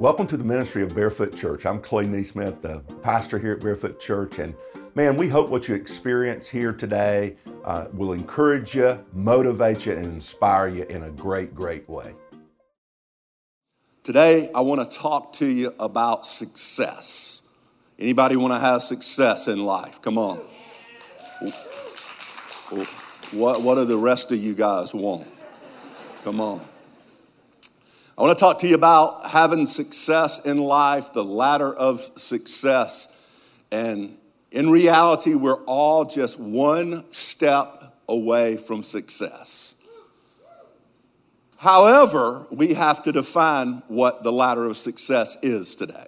Welcome to the ministry of Barefoot Church. I'm Clay Neesmith, the pastor here at Barefoot Church, and man, we hope what you experience here today uh, will encourage you, motivate you, and inspire you in a great, great way. Today, I want to talk to you about success. Anybody want to have success in life? Come on. What, what do the rest of you guys want? Come on. I want to talk to you about having success in life, the ladder of success. And in reality, we're all just one step away from success. However, we have to define what the ladder of success is today.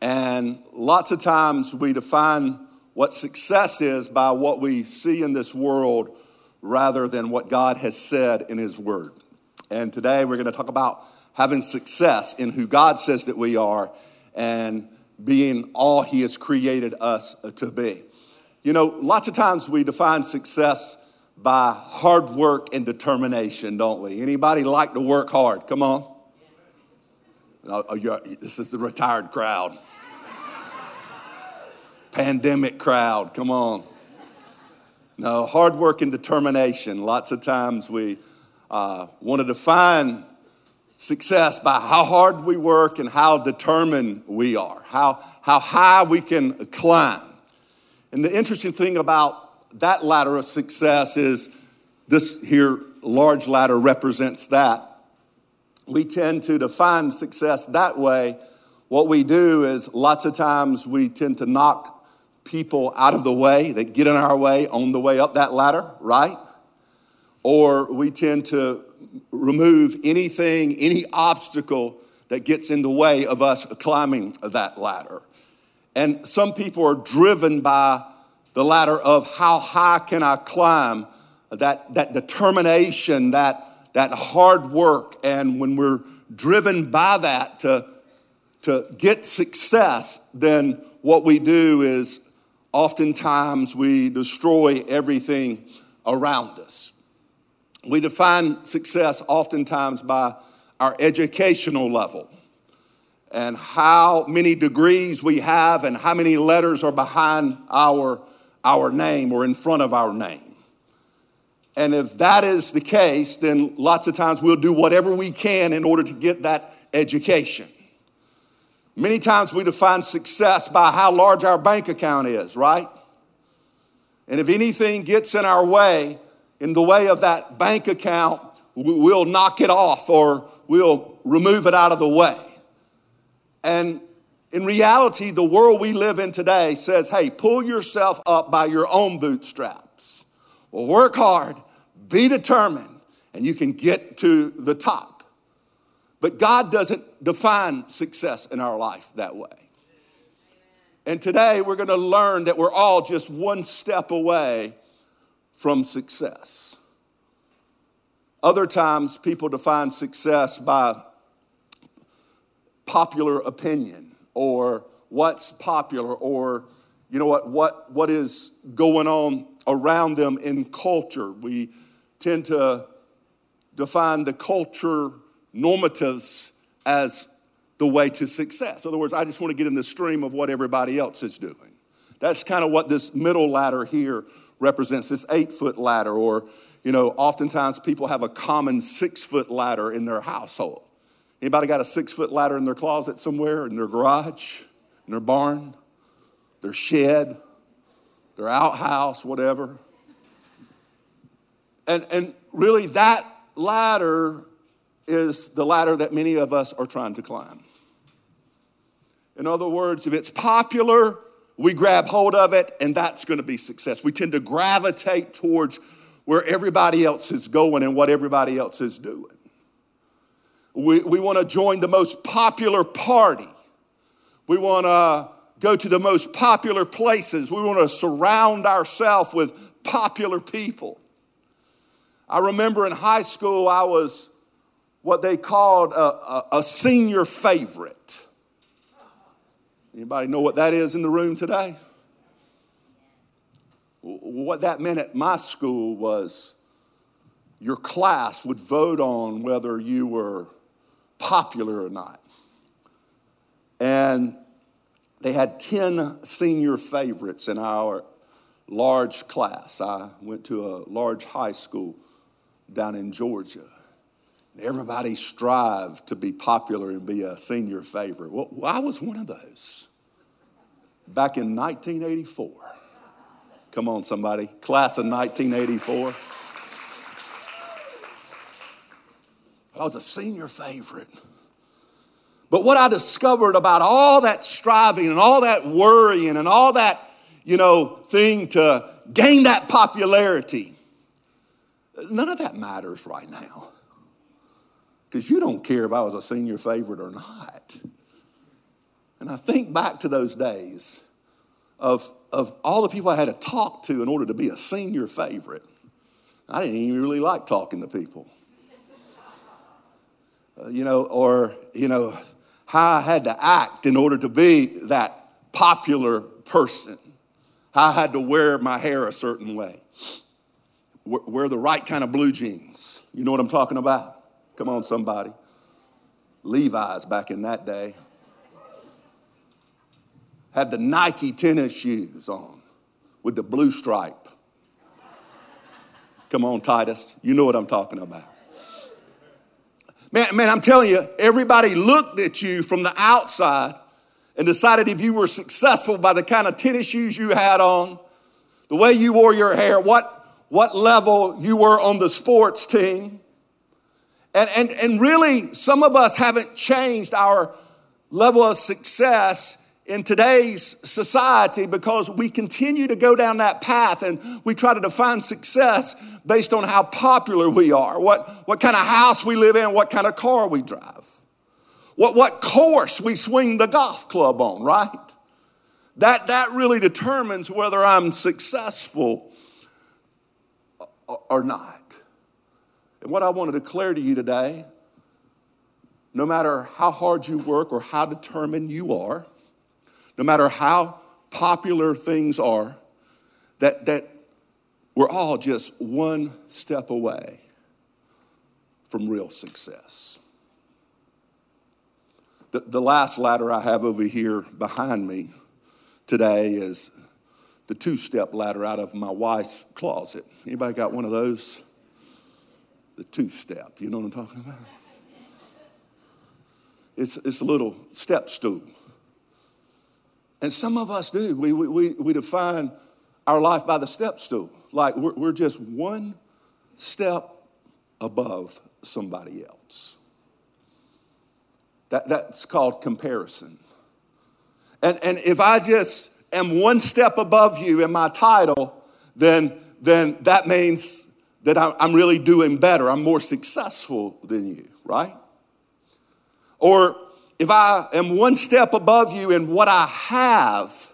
And lots of times we define what success is by what we see in this world rather than what God has said in His Word. And today we're going to talk about having success in who God says that we are and being all He has created us to be. You know, lots of times we define success by hard work and determination, don't we? Anybody like to work hard? Come on. Oh, oh this is the retired crowd. Pandemic crowd, come on. No, hard work and determination. Lots of times we uh, want to define success by how hard we work and how determined we are, how, how high we can climb. And the interesting thing about that ladder of success is this here large ladder represents that. We tend to define success that way. What we do is lots of times we tend to knock people out of the way that get in our way on the way up that ladder, right? Or we tend to remove anything, any obstacle that gets in the way of us climbing that ladder. And some people are driven by the ladder of how high can I climb, that, that determination, that, that hard work. And when we're driven by that to, to get success, then what we do is oftentimes we destroy everything around us. We define success oftentimes by our educational level and how many degrees we have and how many letters are behind our, our name or in front of our name. And if that is the case, then lots of times we'll do whatever we can in order to get that education. Many times we define success by how large our bank account is, right? And if anything gets in our way, in the way of that bank account, we'll knock it off or we'll remove it out of the way. And in reality, the world we live in today says, hey, pull yourself up by your own bootstraps. Well, work hard, be determined, and you can get to the top. But God doesn't define success in our life that way. And today we're going to learn that we're all just one step away from success. Other times, people define success by popular opinion or what's popular or you know what, what, what is going on around them in culture. We tend to define the culture normatives as the way to success. In other words, I just want to get in the stream of what everybody else is doing. That's kind of what this middle ladder here represents this eight foot ladder, or, you know, oftentimes people have a common six foot ladder in their household. Anybody got a six foot ladder in their closet somewhere, in their garage, in their barn, their shed, their outhouse, whatever? And, and really, that ladder is the ladder that many of us are trying to climb. In other words, if it's popular, we grab hold of it, and that's going to be success. We tend to gravitate towards where everybody else is going and what everybody else is doing. We, we want to join the most popular party. We want to go to the most popular places. We want to surround ourselves with popular people. I remember in high school, I was what they called a, a, a senior favorite. Anybody know what that is in the room today? What that meant at my school was your class would vote on whether you were popular or not. And they had 10 senior favorites in our large class. I went to a large high school down in Georgia. Everybody strived to be popular and be a senior favorite. Well, I was one of those back in 1984. Come on, somebody. Class of 1984. I was a senior favorite. But what I discovered about all that striving and all that worrying and all that, you know, thing to gain that popularity, none of that matters right now. Because you don't care if I was a senior favorite or not. And I think back to those days of, of all the people I had to talk to in order to be a senior favorite. I didn't even really like talking to people. Uh, you know, or, you know, how I had to act in order to be that popular person. How I had to wear my hair a certain way, wear the right kind of blue jeans. You know what I'm talking about? Come on, somebody. Levi's back in that day. Had the Nike tennis shoes on with the blue stripe. Come on, Titus. You know what I'm talking about. Man, man, I'm telling you, everybody looked at you from the outside and decided if you were successful by the kind of tennis shoes you had on, the way you wore your hair, what, what level you were on the sports team. And, and, and really, some of us haven't changed our level of success in today's society because we continue to go down that path and we try to define success based on how popular we are, what, what kind of house we live in, what kind of car we drive, what, what course we swing the golf club on, right? That, that really determines whether I'm successful or not. And what I want to declare to you today no matter how hard you work or how determined you are, no matter how popular things are, that, that we're all just one step away from real success. The, the last ladder I have over here behind me today is the two step ladder out of my wife's closet. Anybody got one of those? The two step, you know what I'm talking about? It's, it's a little step stool. And some of us do. We, we, we define our life by the step stool. Like we're, we're just one step above somebody else. That, that's called comparison. And, and if I just am one step above you in my title, then, then that means that I'm really doing better. I'm more successful than you, right? Or if I am one step above you in what I have,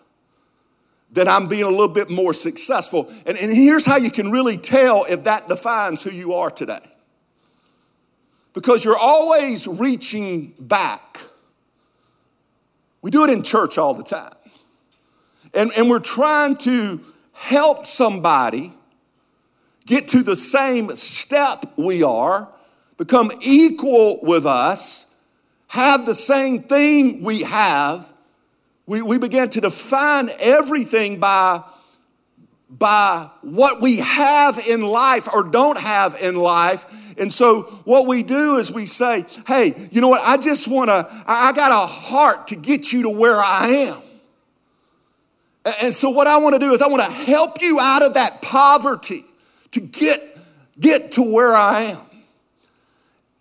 then I'm being a little bit more successful. And, and here's how you can really tell if that defines who you are today. Because you're always reaching back. We do it in church all the time. And, and we're trying to help somebody get to the same step we are, become equal with us have the same thing we have, we, we begin to define everything by, by what we have in life or don't have in life. And so what we do is we say, hey, you know what? I just want to, I got a heart to get you to where I am. And so what I want to do is I want to help you out of that poverty to get, get to where I am.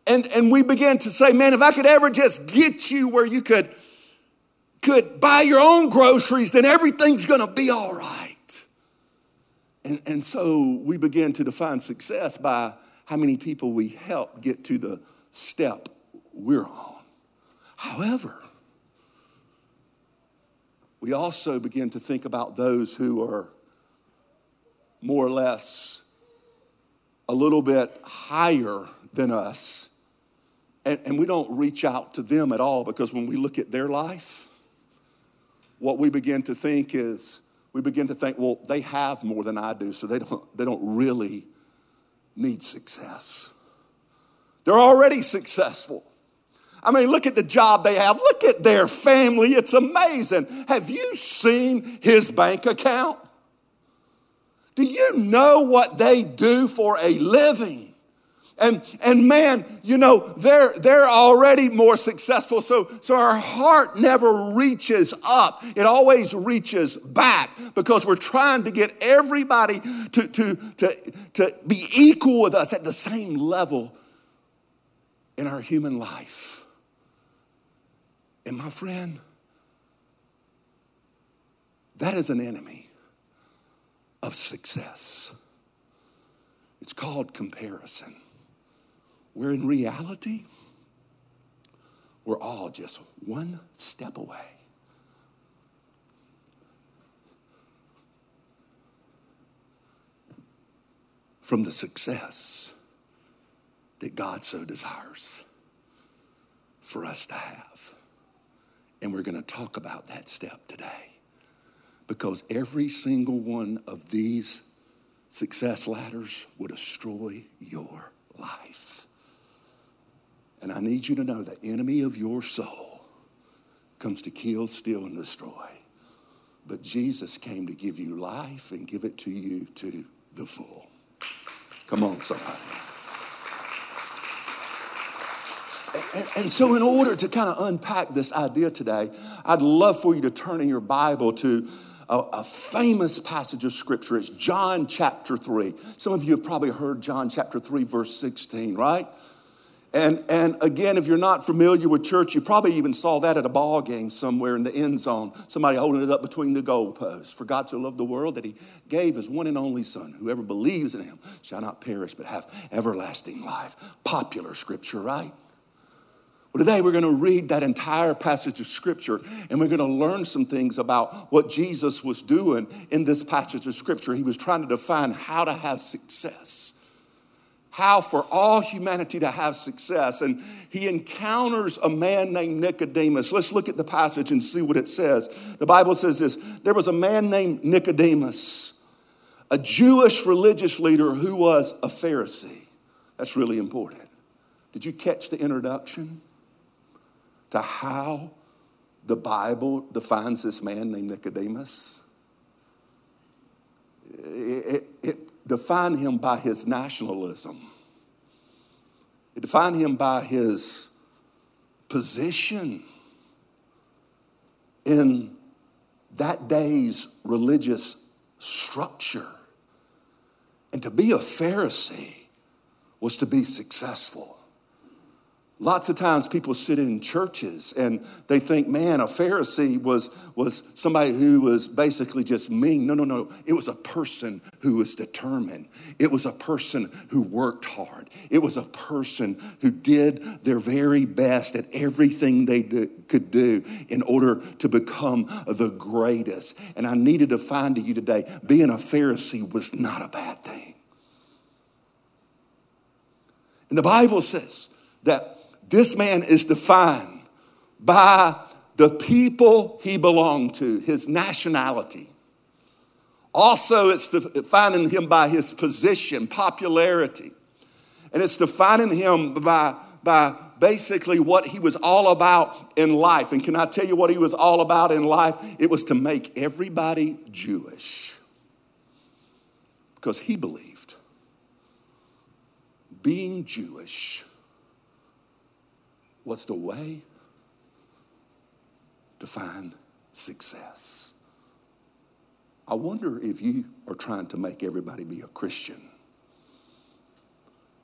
And, and we began to say, man, if I could ever just get you where you could, could buy your own groceries, then everything's to be all right. And, and so we began to define success by how many people we help get to the step we're on. However, we also begin to think about those who are more or less a little bit higher than us and, and we don't reach out to them at all because when we look at their life, what we begin to think is, we begin to think, well, they have more than I do, so they don't, they don't really need success. They're already successful. I mean, look at the job they have. Look at their family. It's amazing. Have you seen his bank account? Do you know what they do for a living? And, and man, you know, they're, they're already more successful. So, so our heart never reaches up. It always reaches back because we're trying to get everybody to, to, to, to be equal with us at the same level in our human life. And my friend, that is an enemy of success. It's called comparison. Where in reality, we're all just one step away. From the success that God so desires for us to have. And we're going to talk about that step today. Because every single one of these success ladders will destroy your life. And I need you to know the enemy of your soul comes to kill, steal, and destroy. But Jesus came to give you life and give it to you to the full. Come on, somebody. And, so, in order to kind of unpack this idea today, I'd love for you to turn in your Bible to a, a, famous passage of Scripture. It's John chapter 3. Some of you have probably heard John chapter 3, verse 16, right? And, and again, if you're not familiar with church, you probably even saw that at a ball game somewhere in the end zone. Somebody holding it up between the goalposts. For God so loved the world that he gave his one and only Son. Whoever believes in him shall not perish but have everlasting life. Popular scripture, right? Today we're going to read that entire passage of scripture and we're going to learn some things about what Jesus was doing in this passage of scripture. He was trying to define how to have success how for all humanity to have success. And he encounters a man named Nicodemus. Let's look at the passage and see what it says. The Bible says this there was a man named Nicodemus, a Jewish religious leader who was a Pharisee. That's really important. Did you catch the introduction to how the Bible defines this man named Nicodemus? It, it, it defined him by his nationalism. It defined him by his position in that day's religious structure. And to be a Pharisee was to be successful. Lots of times people sit in churches and they think, man, a Pharisee was, was somebody who was basically just mean. No, no, no. It was a person who was determined. It was a person who worked hard. It was a person who did their very best at everything they do, could do in order to become the greatest. And I needed to find to you today being a Pharisee was not a bad thing. And the Bible says that this man is defined by the people he belonged to, his nationality. Also, it's defining him by his position, popularity. And it's defining him by, by basically what he was all about in life. And can I tell you what he was all about in life? It was to make everybody Jewish. Because he believed being Jewish What's the way to find success? I wonder if you are trying to make everybody be a Christian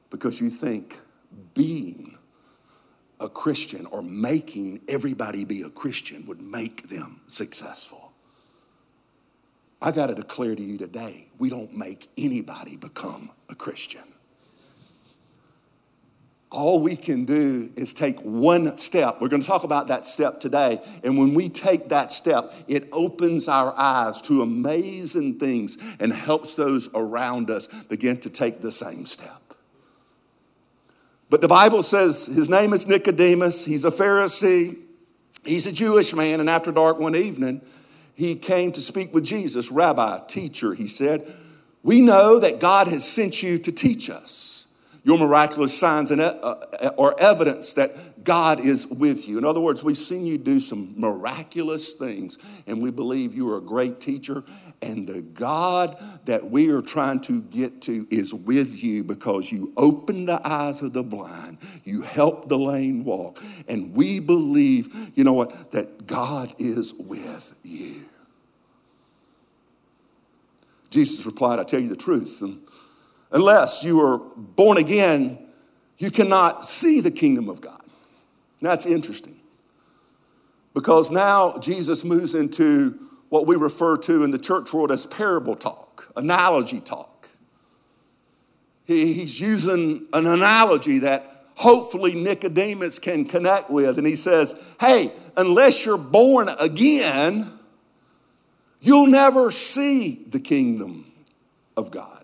because you think being a Christian or making everybody be a Christian would make them successful. I got to declare to you today we don't make anybody become a Christian all we can do is take one step. We're going to talk about that step today. And when we take that step, it opens our eyes to amazing things and helps those around us begin to take the same step. But the Bible says his name is Nicodemus. He's a Pharisee. He's a Jewish man. And after dark one evening, he came to speak with Jesus. Rabbi, teacher, he said, We know that God has sent you to teach us your miraculous signs and, uh, or evidence that God is with you. In other words, we've seen you do some miraculous things, and we believe you are a great teacher. And the God that we are trying to get to is with you because you open the eyes of the blind, you help the lame walk, and we believe, you know what, that God is with you. Jesus replied, I tell you the truth. And unless you are born again, you cannot see the kingdom of God. That's interesting. Because now Jesus moves into what we refer to in the church world as parable talk, analogy talk. he's using an analogy that hopefully Nicodemus can connect with. And he says, Hey, unless you're born again, you'll never see the kingdom of God.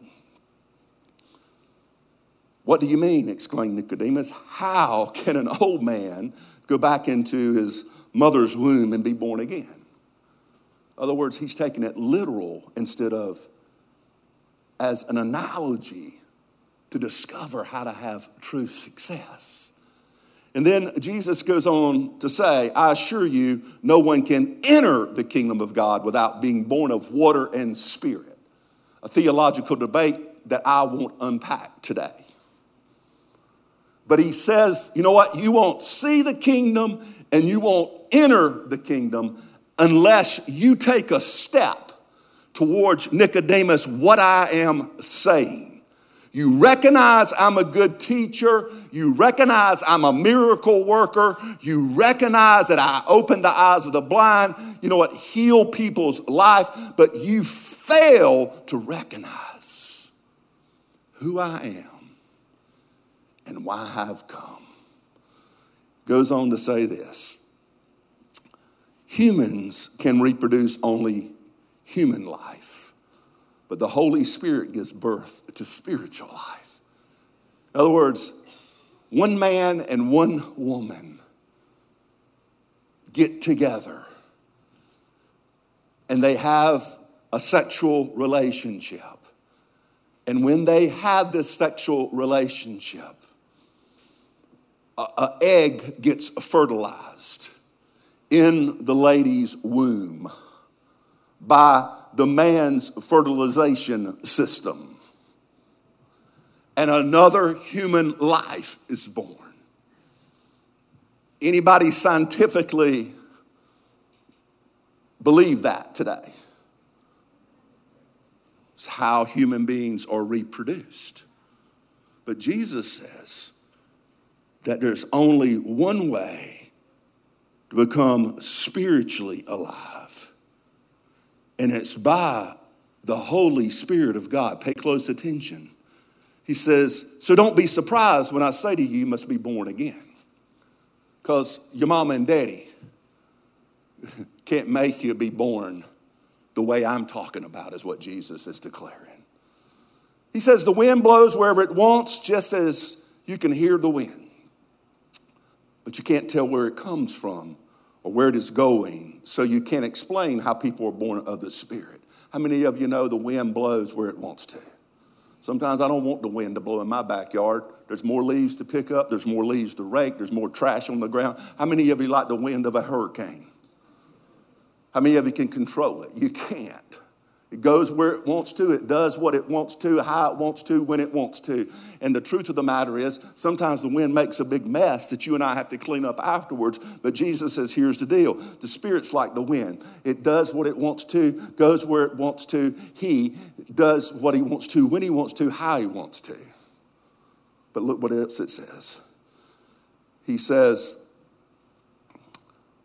What do you mean? exclaimed Nicodemus. How can an old man go back into his mother's womb and be born again? In other words, he's taking it literal instead of as an analogy to discover how to have true success. And then Jesus goes on to say, I assure you, no one can enter the kingdom of God without being born of water and spirit. A theological debate that I won't unpack today. But he says, you know what? You won't see the kingdom and you won't enter the kingdom unless you take a step towards Nicodemus, what I am saying. You recognize I'm a good teacher. You recognize I'm a miracle worker. You recognize that I open the eyes of the blind. You know what? Heal people's life. But you fail to recognize who I am and why I've come. Goes on to say this humans can reproduce only human life, but the Holy Spirit gives birth to spiritual life. In other words, one man and one woman get together and they have a sexual relationship. And when they have this sexual relationship, an egg gets fertilized in the lady's womb by the man's fertilization system. And another human life is born. Anybody scientifically believe that today? It's how human beings are reproduced. But Jesus says, that there's only one way to become spiritually alive, and it's by the Holy Spirit of God. Pay close attention. He says, So don't be surprised when I say to you, you must be born again. Because your mama and daddy can't make you be born the way I'm talking about, is what Jesus is declaring. He says, The wind blows wherever it wants, just as you can hear the wind but you can't tell where it comes from or where it is going, so you can't explain how people are born of the Spirit. How many of you know the wind blows where it wants to? Sometimes I don't want the wind to blow in my backyard. There's more leaves to pick up, there's more leaves to rake, there's more trash on the ground. How many of you like the wind of a hurricane? How many of you can control it? You can't. It goes where it wants to. It does what it wants to, how it wants to, when it wants to. And the truth of the matter is, sometimes the wind makes a big mess that you and I have to clean up afterwards. But Jesus says, here's the deal the Spirit's like the wind. It does what it wants to, goes where it wants to. He does what he wants to, when he wants to, how he wants to. But look what else it says. He says,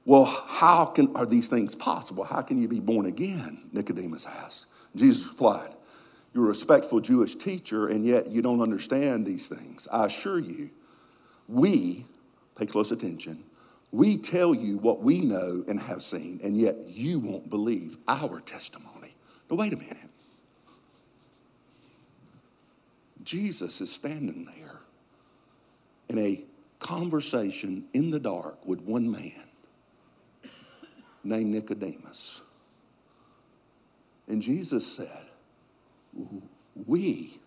well, how can, are these things possible? How can you be born again? Nicodemus asked. Jesus replied, You're a respectful Jewish teacher, and yet you don't understand these things. I assure you, we, pay close attention, we tell you what we know and have seen, and yet you won't believe our testimony. Now, wait a minute. Jesus is standing there in a conversation in the dark with one man named Nicodemus. And Jesus said, We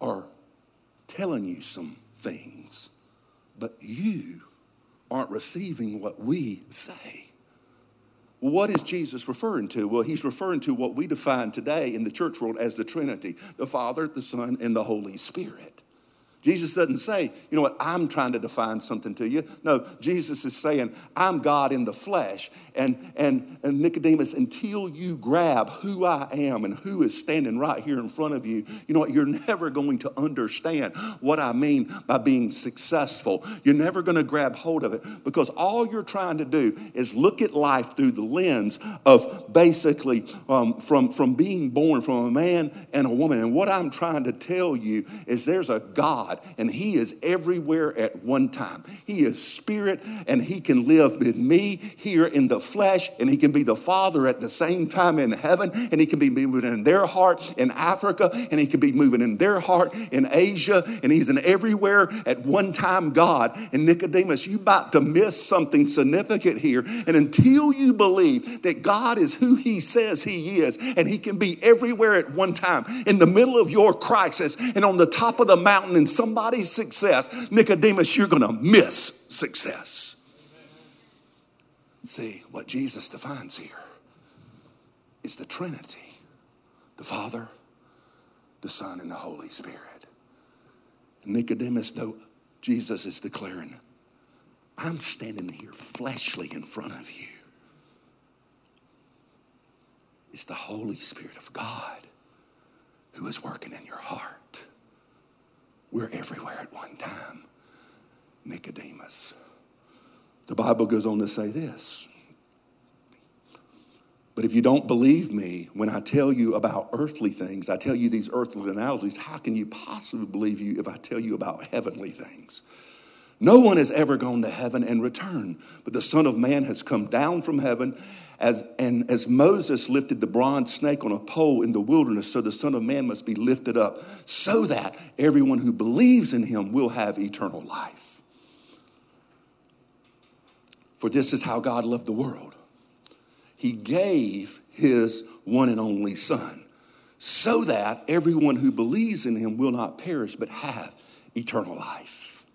are telling you some things but you aren't receiving what we say. What is Jesus referring to? Well, he's referring to what we define today in the church world as the Trinity the Father, the Son, and the Holy Spirit. Jesus doesn't say, you know what, I'm trying to define something to you. No, Jesus is saying, I'm God in the flesh. And, and, and Nicodemus, until you grab who I am and who is standing right here in front of you, you know what, you're never going to understand what I mean by being successful. You're never going to grab hold of it because all you're trying to do is look at life through the lens of basically um, from, from being born from a man and a woman. And what I'm trying to tell you is there's a God God, and He is everywhere at one time. He is spirit, and He can live with me here in the flesh, and He can be the Father at the same time in heaven, and He can be moving in their heart in Africa, and He can be moving in their heart in Asia, and He's in everywhere at one time God. And Nicodemus, you about to miss something significant here. And until you believe that God is who He says He is, and He can be everywhere at one time, in the middle of your crisis, and on the top of the mountain in somebody's success, Nicodemus, you're going to miss success. See, what Jesus defines here is the Trinity the Father, the Son, and the Holy Spirit. Nicodemus, though Jesus is declaring, I'm standing here fleshly in front of you. It's the Holy Spirit of God who is working in your heart. We're everywhere at one time. Nicodemus. The Bible goes on to say this. But if you don't believe me when I tell you about earthly things, I tell you these earthly analogies, how can you possibly believe you if I tell you about heavenly things? No one has ever gone to heaven and returned, but the Son of Man has come down from heaven as, and as Moses lifted the bronze snake on a pole in the wilderness, so the Son of Man must be lifted up, so that everyone who believes in him will have eternal life. For this is how God loved the world. He gave his one and only Son, so that everyone who believes in him will not perish, but have eternal life.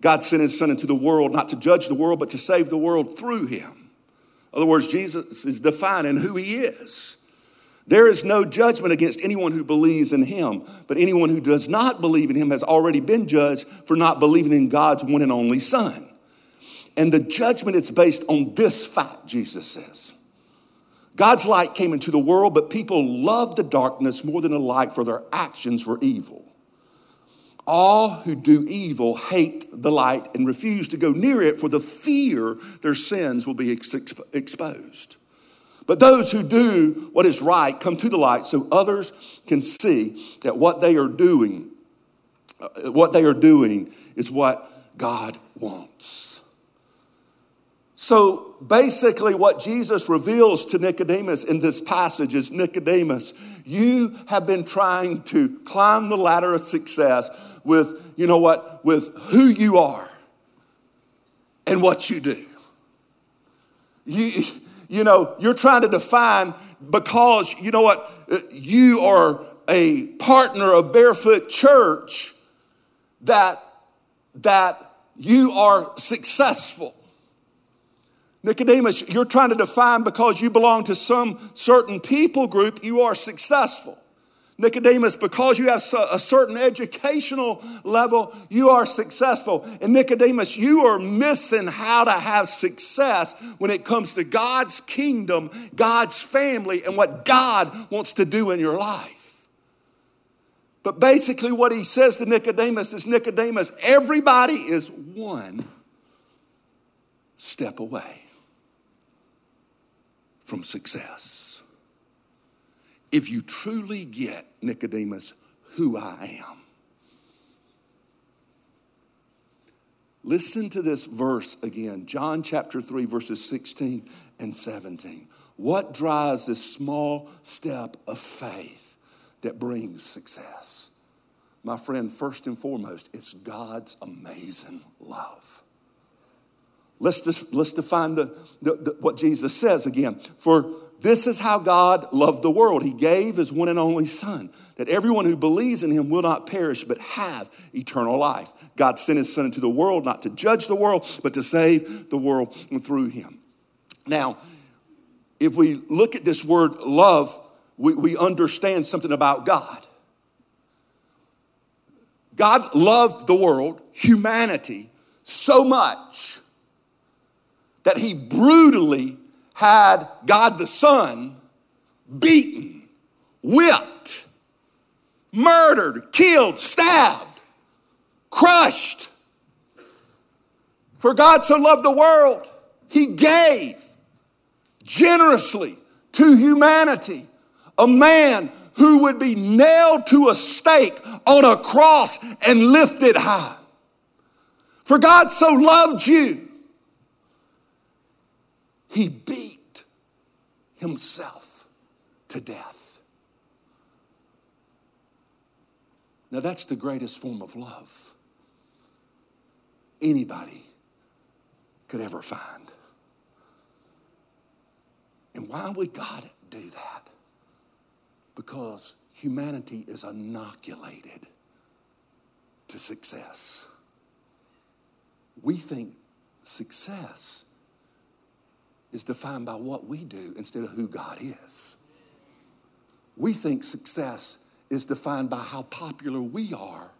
God sent his Son into the world not to judge the world, but to save the world through him. In other words, Jesus is defining who he is. There is no judgment against anyone who believes in him, but anyone who does not believe in him has already been judged for not believing in God's one and only Son. And the judgment is based on this fact, Jesus says. God's light came into the world, but people loved the darkness more than the light, for their actions were evil. All who do evil hate the light and refuse to go near it for the fear their sins will be ex- exposed. But those who do what is right come to the light so others can see that what they are doing, uh, what they are doing is what God wants. So basically, what Jesus reveals to Nicodemus in this passage is Nicodemus, you have been trying to climb the ladder of success with, you know what, with who you are and what you do. You, you know, you're trying to define because, you know what, uh, you are a partner of Barefoot Church that, that you are successful. Nicodemus, you're trying to define because you belong to some certain people group, you are successful. Nicodemus, because you have a certain educational level, you are successful. And Nicodemus, you are missing how to have success when it comes to God's kingdom, God's family, and what God wants to do in your life. But basically, what he says to Nicodemus is Nicodemus, everybody is one step away from success if you truly get, Nicodemus, who I am. Listen to this verse again, John chapter 3, verses 16 and 17. What drives this small step of faith that brings success? My friend, first and foremost, it's God's amazing love. Let's, just, let's define the, the, the, what Jesus says again. For This is how God loved the world. He gave his one and only Son, that everyone who believes in him will not perish, but have eternal life. God sent his Son into the world not to judge the world, but to save the world through him. Now, if we look at this word love, we, we understand something about God. God loved the world, humanity, so much that he brutally had God the Son beaten, whipped, murdered, killed, stabbed, crushed. For God so loved the world, he gave generously to humanity a man who would be nailed to a stake on a cross and lifted high. For God so loved you, he beat himself to death. Now, that's the greatest form of love anybody could ever find. And why would God do that? Because humanity is inoculated to success. We think success is defined by what we do instead of who God is. We think success is defined by how popular we are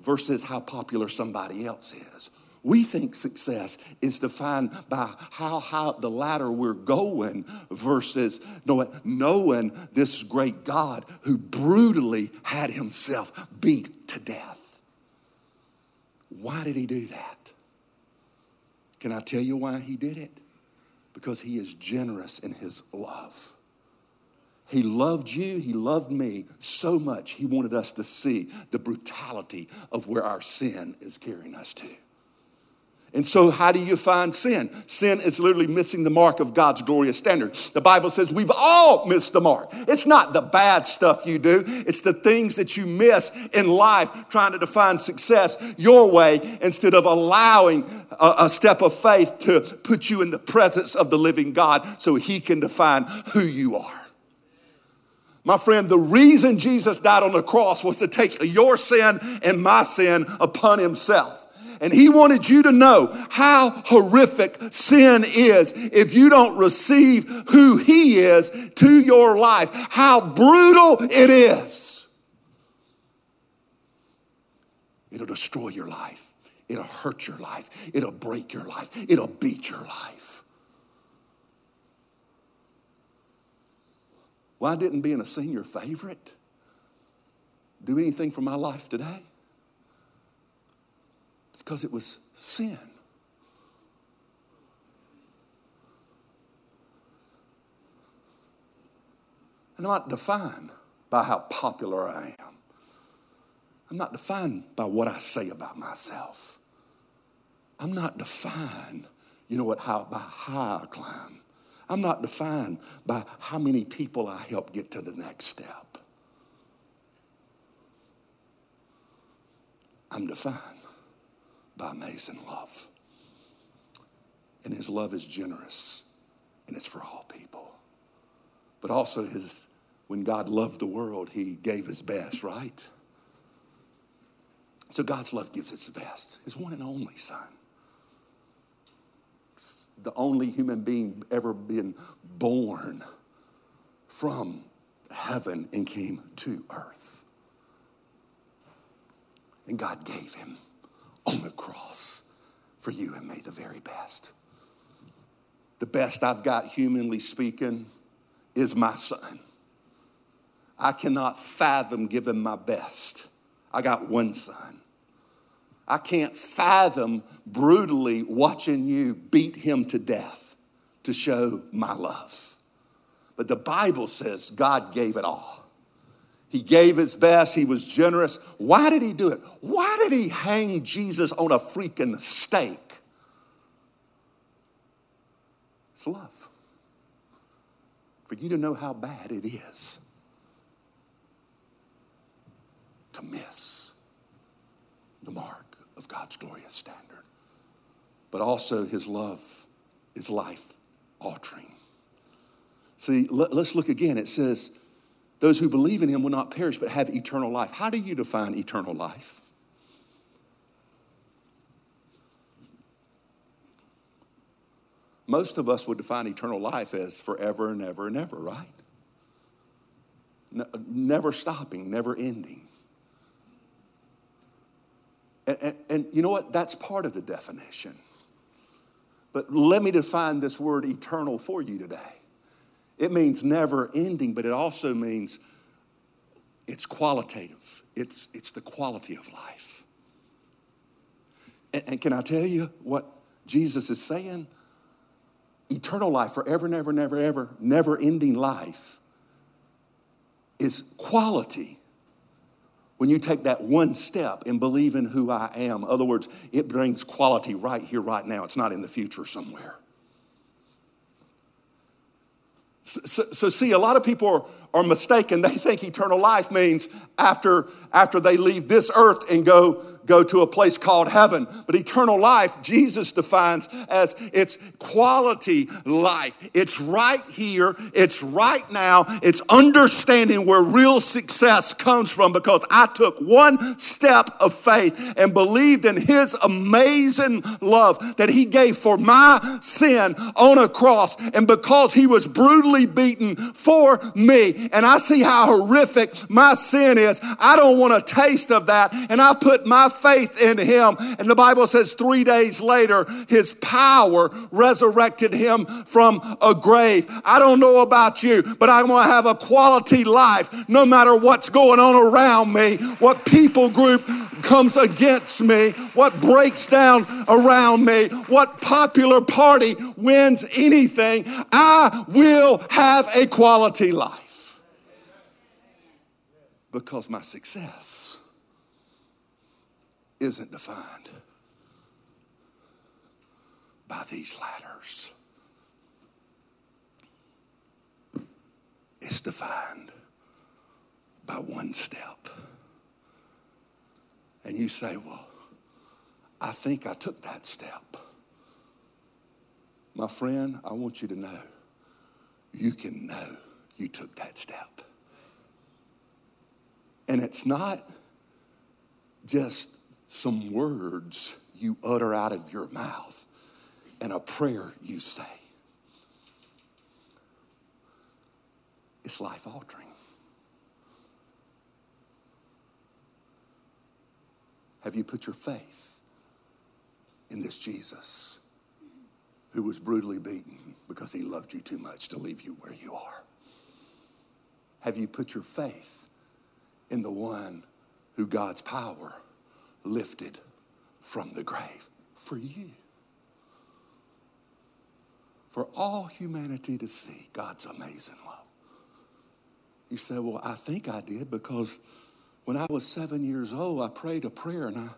versus how popular somebody else is. We think success is defined by how high the ladder we're going versus knowing, knowing this great God who brutally had himself beat to death. Why did he do that? Can I tell you why he did it? Because he is generous in his love. He loved you, He loved me so much, He wanted us to see the brutality of where our sin is carrying us to. And so, how do you find sin? Sin is literally missing the mark of God's glorious standard. The Bible says we've all missed the mark. It's not the bad stuff you do, it's the things that you miss in life trying to define success your way instead of allowing a, a step of faith to put you in the presence of the living God so He can define who you are. My friend, the reason Jesus died on the cross was to take your sin and my sin upon Himself. And he wanted you to know how horrific sin is if you don't receive who he is to your life, how brutal it is. It'll destroy your life, it'll hurt your life, it'll break your life, it'll beat your life. Why didn't being a senior favorite do anything for my life today? Because it was sin. And I'm not defined by how popular I am. I'm not defined by what I say about myself. I'm not defined, you know what, how, by how I climb. I'm not defined by how many people I help get to the next step. I'm defined by amazing love. And his love is generous and it's for all people. But also his when God loved the world, he gave his best, right? So God's love gives its best. His one and only son. the only human being ever been born from heaven and came to earth. And God gave him on the cross for you and me, the very best. The best I've got, humanly speaking, is my son. I cannot fathom giving my best. I got one son. I can't fathom brutally watching you beat him to death to show my love. But the Bible says God gave it all. He gave his best. He was generous. Why did he do it? Why did he hang Jesus on a freaking stake? It's love. For you to know how bad it is to miss the mark of God's glorious standard. But also, his love is life altering. See, let, us look again. It says, Those who believe in him will not perish but have eternal life. How do you define eternal life? Most of us would define eternal life as forever and ever and ever, right? never stopping, never ending. And, and, and, you know what? That's part of the definition. But let me define this word eternal for you today. It means never ending, but it also means it's qualitative, it's, it's the quality of life. And, and can I tell you what Jesus is saying? Eternal life, forever, never, never, ever, never ending life is quality when you take that one step and believe in who I am. In other words, it brings quality right here, right now. It's not in the future somewhere. So, so, see, a lot of people are, are mistaken. They think eternal life means after, after they leave this earth and go go to a place called heaven. But eternal life, Jesus defines as it's quality life. It's right here, it's right now, it's understanding where real success comes from because I took one step of faith and believed in His amazing love that He gave for my sin on a cross. And because He was brutally beaten for me, and I see how horrific my sin is, I don't want a taste of that. And I put my faith in him. And the Bible says three days later, his power resurrected him from a grave. I don't know about you, but I want to have a quality life no matter what's going on around me, what people group comes against me, what breaks down around me, what popular party wins anything. I will have a quality life because my success isn't defined by these ladders. It's defined by one step. And you say, Well, I think I took that step. My friend, I want you to know you can know you took that step. And it's not just some words you utter out of your mouth and a prayer you say. It's life altering. Have you put your faith in this Jesus who was brutally beaten because he loved you too much to leave you where you are? Have you put your faith in the one who God's power lifted from the grave for you. For all humanity to see God's amazing love. You say, Well, I think I did because when I was seven years old, I prayed a prayer and I,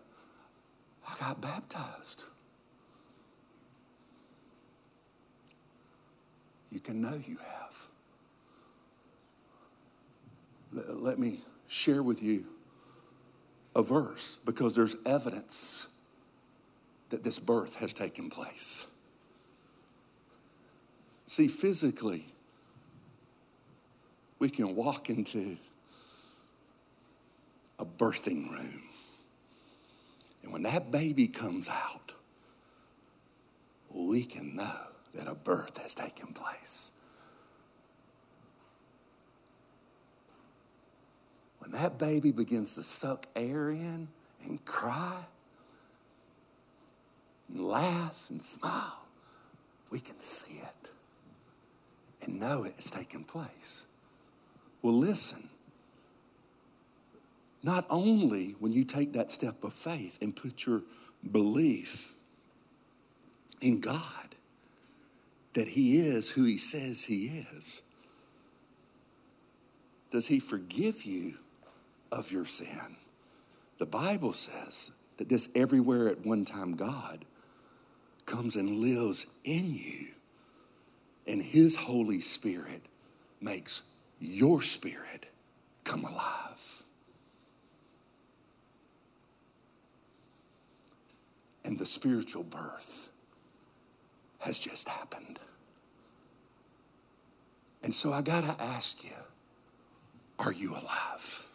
I got baptized. You can know you have. Let, let me share with you a verse because there's evidence that this birth has taken place. See, physically, we can walk into a birthing room. And when that baby comes out, we can know that a birth has taken place. When that baby begins to suck air in and cry and laugh and smile, we can see it and know it has taken place. Well, listen. Not only when you take that step of faith and put your belief in God that He is who He says He is, does He forgive you of your sin. The Bible says that this everywhere at one time God comes and lives in you, and His Holy Spirit makes your spirit come alive. And the spiritual birth has just happened. And so I got to ask you are you alive?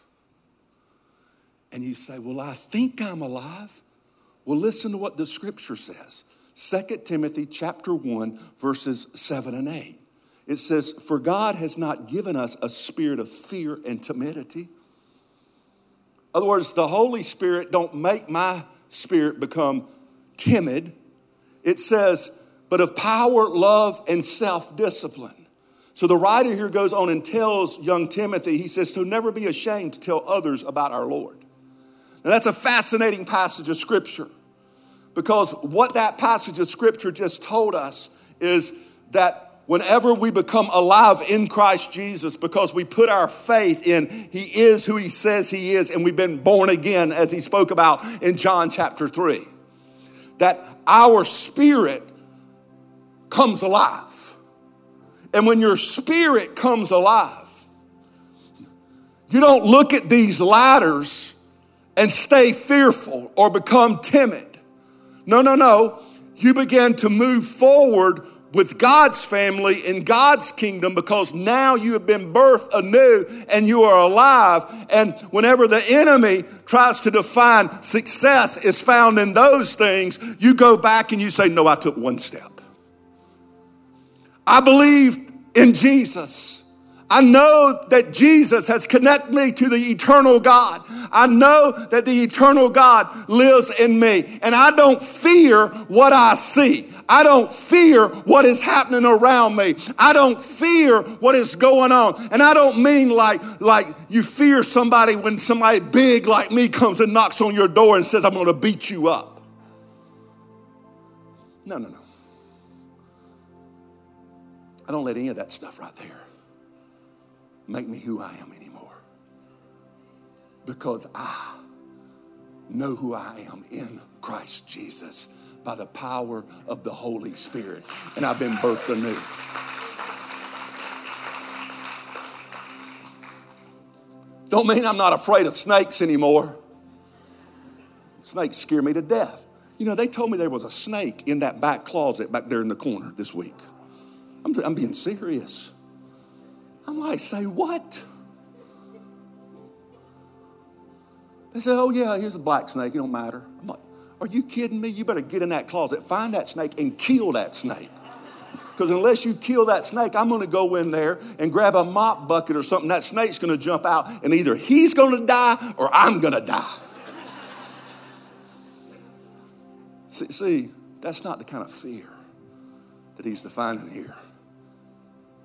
And you say, Well, I think I'm alive. Well, listen to what the scripture says. 2 Timothy chapter 1 verses 7 and 8. It says, "For God has not given us a spirit of fear and timidity." In other words, the Holy Spirit don't make my spirit become timid. It says, "But of power, love, and self-discipline." So the writer here goes on and tells young Timothy, he says, "So never be ashamed to tell others about our Lord." Now that's a fascinating passage of scripture. Because what that passage of scripture just told us is that whenever we become alive in Christ Jesus, because we put our faith in He is who He says He is, and we've been born again, as He spoke about in John chapter 3, that our spirit comes alive. And when your spirit comes alive, you don't look at these ladders and stay fearful or become timid. No, no, no. You begin to move forward with God's family in God's kingdom because now you have been birthed anew and you are alive. And whenever the enemy tries to define success is found in those things, you go back and you say, No, I took one step. I believe in Jesus. I know that Jesus has connected me to the eternal God. I know that the eternal God lives in me. And I don't fear what I see. I don't fear what is happening around me. I don't fear what is going on. And I don't mean like, like you fear somebody when somebody big like me comes and knocks on your door and says, I'm going to beat you up. No, no, no. I don't let any of that stuff right there make me who I am anymore. Because I know who I am in Christ Jesus by the power of the Holy Spirit. And I've been birthed anew. Don't mean I'm not afraid of snakes anymore. Snakes scare me to death. You know, they told me there was a snake in that back closet back there in the corner this week. I'm, I'm being serious. I'm like, say what? They say, oh, yeah, here's a black snake. It don't matter. I'm like, are you kidding me? You better get in that closet, find that snake, and kill that snake. Because unless you kill that snake, I'm going to go in there and grab a mop bucket or something. That snake's going to jump out, and either he's going to die or I'm going to die. see, see, that's not the kind of fear that he's defining here.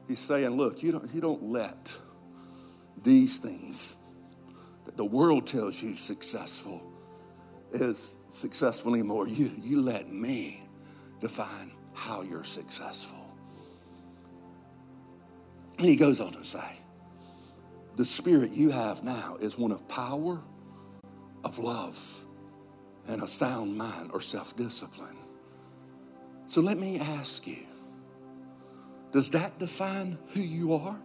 He's saying, look, you don't, you don't let these things that the world tells you successful is successful anymore. You, you let me define how you're successful. And he goes on to say, the spirit you have now is one of power, of love, and a sound mind or self discipline. So let me ask you does that define who you are?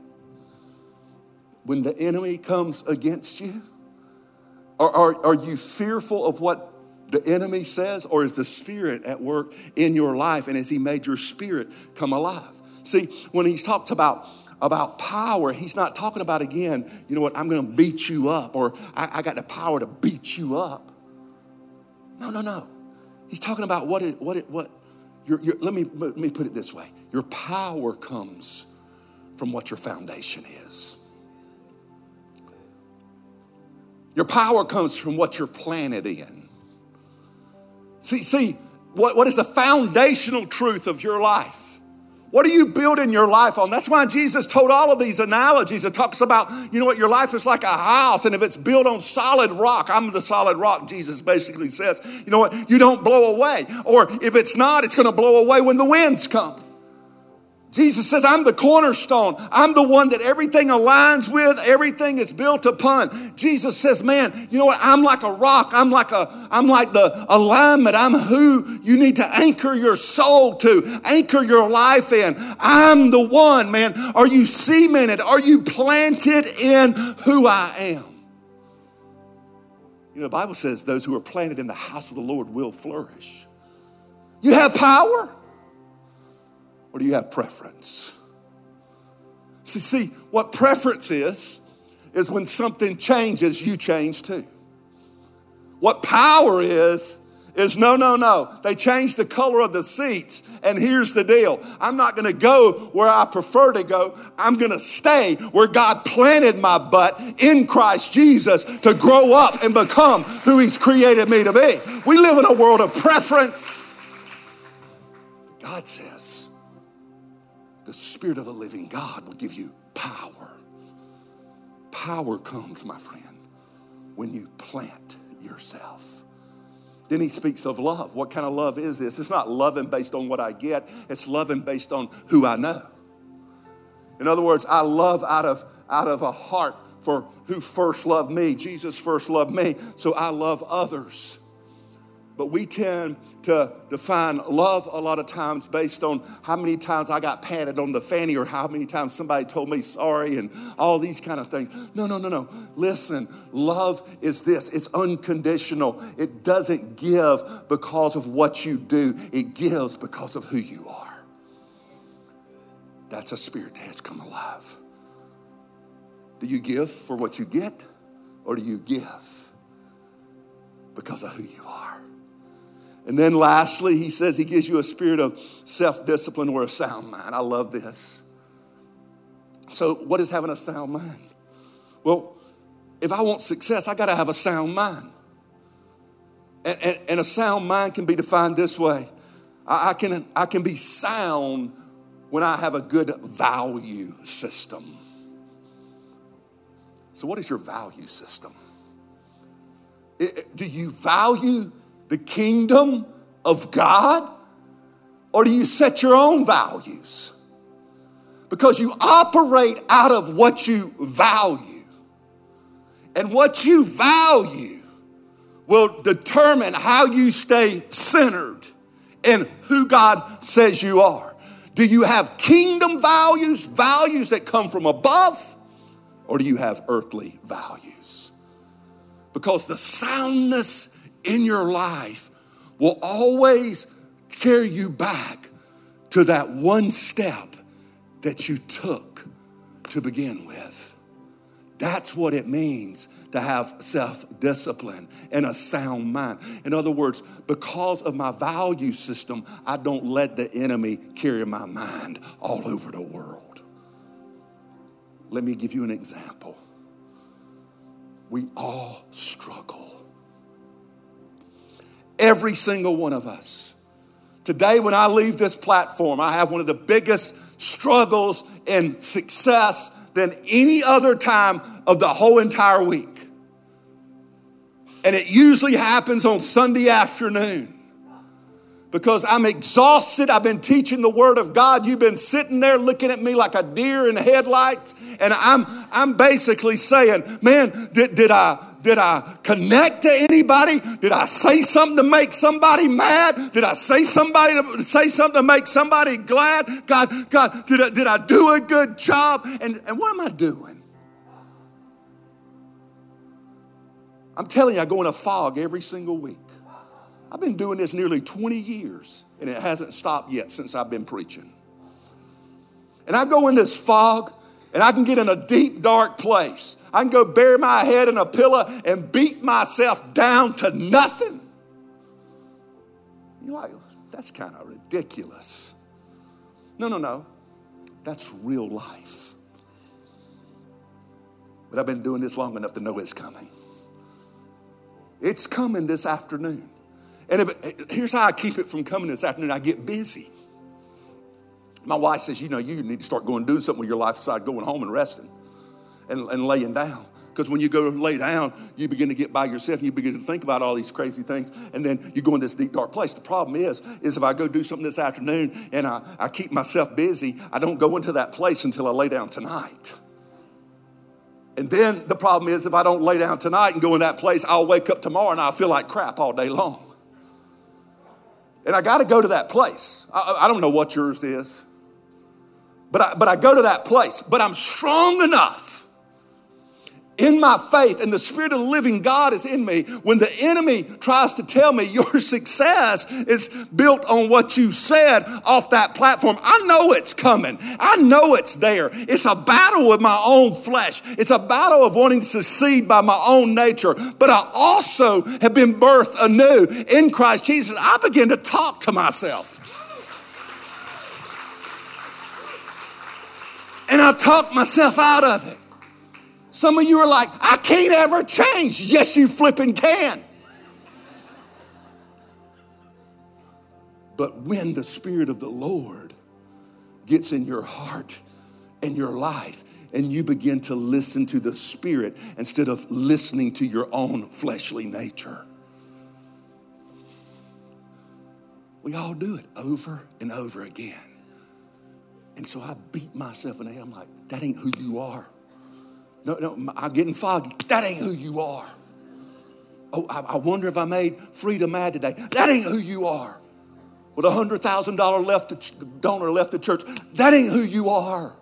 When the enemy comes against you? Are, are, are you fearful of what the enemy says, or is the Spirit at work in your life and has He made your spirit come alive? See, when He talks about about power, he's not talking about again, you know what, I'm gonna beat you up or I, I got the power to beat you up. No, no, no. He's talking about what it, what it, what, you're, you're, let, me, let me put it this way your power comes from what your foundation is. Your power comes from what you're planted in. See, see, what, what is the foundational truth of your life? What are you building your life on? That's why Jesus told all of these analogies. It talks about, you know what, your life is like a house, and if it's built on solid rock, I'm the solid rock, Jesus basically says, you know what, you don't blow away. Or if it's not, it's to blow away when the winds come. Jesus says, I'm the cornerstone. I'm the one that everything aligns with, everything is built upon. Jesus says, Man, you know what? I'm like a rock. I'm like a, I'm like the alignment. I'm who you need to anchor your soul to, anchor your life in. I'm the one, man. Are you cemented? Are you planted in who I am? You know, the Bible says those who are planted in the house of the Lord will flourish. You have power. Or do you have preference? See, see, what preference is, is when something changes, you change too. What power is, is no, no, no. They changed the color of the seats. And here's the deal I'm not to go where I prefer to go. I'm to stay where God planted my butt in Christ Jesus to grow up and become who He's created me to be. We live in a world of preference. God says the Spirit of the living God will give you power. Power comes, my friend, when you plant yourself. Then he speaks of love. What kind of love is this? It's not loving based on what I get, it's loving based on who I know. In other words, I love out of, out of a heart for who first loved me. Jesus first loved me, so I love others. But we tend to define love a lot of times based on how many times I got patted on the fanny or how many times somebody told me sorry and all these kind of things. No, no, no, no. Listen, love is this it's unconditional. It doesn't give because of what you do, it gives because of who you are. That's a spirit that has come alive. Do you give for what you get or do you give because of who you are? And then lastly, he says he gives you a spirit of self discipline or a sound mind. I love this. So, what is having a sound mind? Well, if I want success, I got to have a sound mind. And, and, and, a sound mind can be defined this way I, I, can, I can be sound when I have a good value system. So, what is your value system? It, do you value the kingdom of God? Or do you set your own values? Because you operate out of what you value. And what you value will determine how you stay centered in who God says you are. Do you have kingdom values, values that come from above, or do you have earthly values? Because the soundness in your life will always carry you back to that one step that you took to begin with. That's what it means to have self discipline and a sound mind. In other words, because of my value system, I don't let the enemy carry my mind all over the world. Let me give you an example. We all struggle Every single one of us. Today, when I leave this platform, I have one of the biggest struggles in success than any other time of the whole entire week. And it usually happens on Sunday afternoon because I'm exhausted. I've been teaching the Word of God. You've been sitting there looking at me like a deer in headlights. And I'm, I'm basically saying, man, did, did I did I connect to anybody? Did I say something to make somebody mad? Did I say somebody to say something to make somebody glad? God, God, did I, did I do a good job? And, and what am I doing? I'm telling you, I go in a fog every single week. I've been doing this nearly 20 years, and it hasn't stopped yet since I've been preaching. And I go in this fog, and I can get in a deep, dark place. I can go bury my head in a pillow and beat myself down to nothing. You're like, that's kind of ridiculous. No, no, no. That's real life. But I've been doing this long enough to know it's coming. It's coming this afternoon. And if, here's how I keep it from coming this afternoon I get busy. My wife says, You know, you need to start going doing something with your life besides going home and resting and, and laying down. Because when you go lay down, you begin to get by yourself and you begin to think about all these crazy things, and then you go in this deep, dark place. The problem is, is if I go do something this afternoon and I, I keep myself busy, I don't go into that place until I lay down tonight. And then the problem is, if I don't lay down tonight and go in that place, I'll wake up tomorrow and I'll feel like crap all day long. And I got to go to that place. I, I, don't know what yours is, but I, but I go to that place. But I'm strong enough in my faith and the Spirit of the living God is in me, when the enemy tries to tell me your success is built on what you said off that platform, I know it's coming. I know it's there. It's a battle with my own flesh, it's a battle of wanting to succeed by my own nature. But I also have been birthed anew in Christ Jesus. I begin to talk to myself. And I talk myself out of it. Some of you are like, I can't ever change. Yes, you flipping can. But when the Spirit of the Lord gets in your heart and your life, and you begin to listen to the Spirit instead of listening to your own fleshly nature. We all do it over and over again. And so I beat myself in the head. I'm like, that ain't who you are. No, no, I'm getting foggy. That ain't who you are. Oh, I, I wonder if I made Frida mad today. That ain't who you are. With a hundred thousand dollar left the donor left the church. That ain't who you are.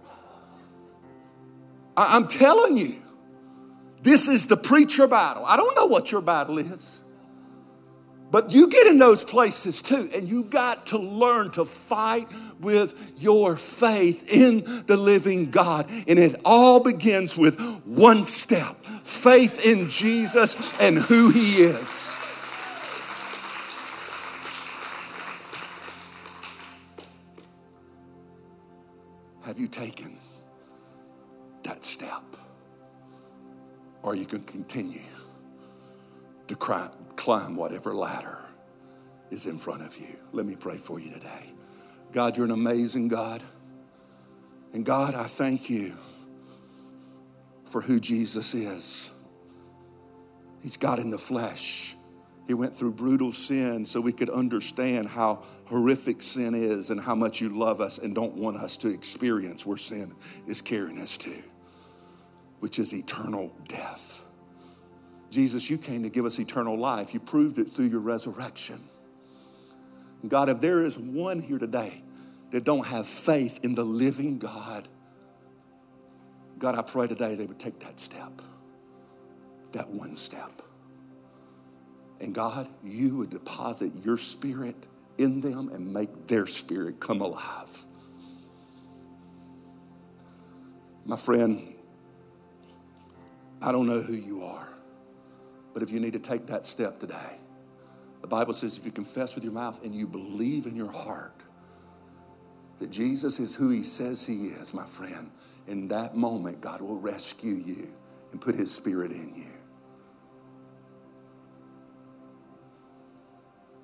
I, I'm telling you, this is the preacher battle. I don't know what your battle is. But you get in those places too, and you got to learn to fight with your faith in the living God. And it all begins with one step faith in Jesus and who He is. Have you taken that step? Or you can continue to climb whatever ladder is in front of you. Let me pray for you today. God, you're an amazing God. And God, I thank you for who Jesus is. He's God in the flesh. He went through brutal sin so we could understand how horrific sin is and how much you love us and don't want us to experience where sin is carrying us to, which is eternal death. Jesus, you came to give us eternal life. You proved it through your resurrection. God, if there is one here today that don't have faith in the living God, God, I pray today they would take that step, that one step. And God, you would deposit your spirit in them and make their spirit come alive. My friend, I don't know who you are. But if you need to take that step today, the Bible says if you confess with your mouth and you believe in your heart that Jesus is who he says he is, my friend, in that moment, God will rescue you and put his spirit in you.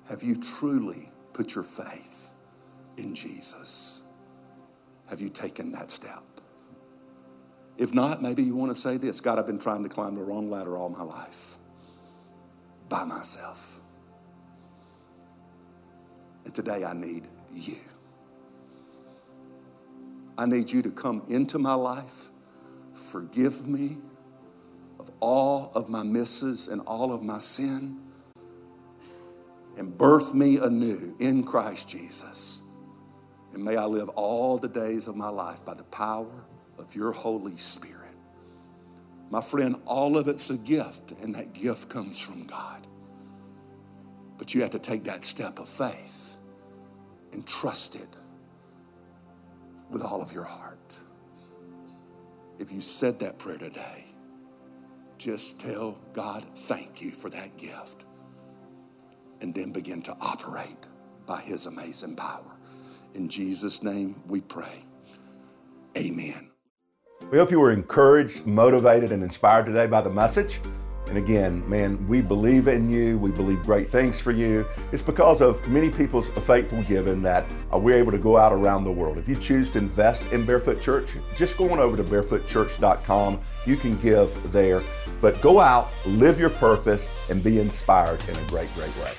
Have you truly put your faith in Jesus? Have you taken that step? If not, maybe you want to say this God, I've been trying to climb the wrong ladder all my life by myself. Today I need you. I need you to come into my life, forgive me of all of my misses and all of my sin, and birth me anew in Christ Jesus. And may I live all the days of my life by the power of your Holy Spirit. My friend, all of it's a gift, and that gift comes from God. But you have to take that step of faith and trust it with all of your heart. If you said that prayer today, just tell God, thank you for that gift. And then begin to operate by His amazing power. In Jesus' name we pray. Amen. We hope you were encouraged, motivated, and inspired today by the message. And again, man, we believe in you. We believe great things for you. It's because of many people's faithful giving that uh, we're able to go out around the world. If you choose to invest in Barefoot Church, just go on over to barefootchurch.com. You can give there. But go out, live your purpose, and be inspired in a great, great way.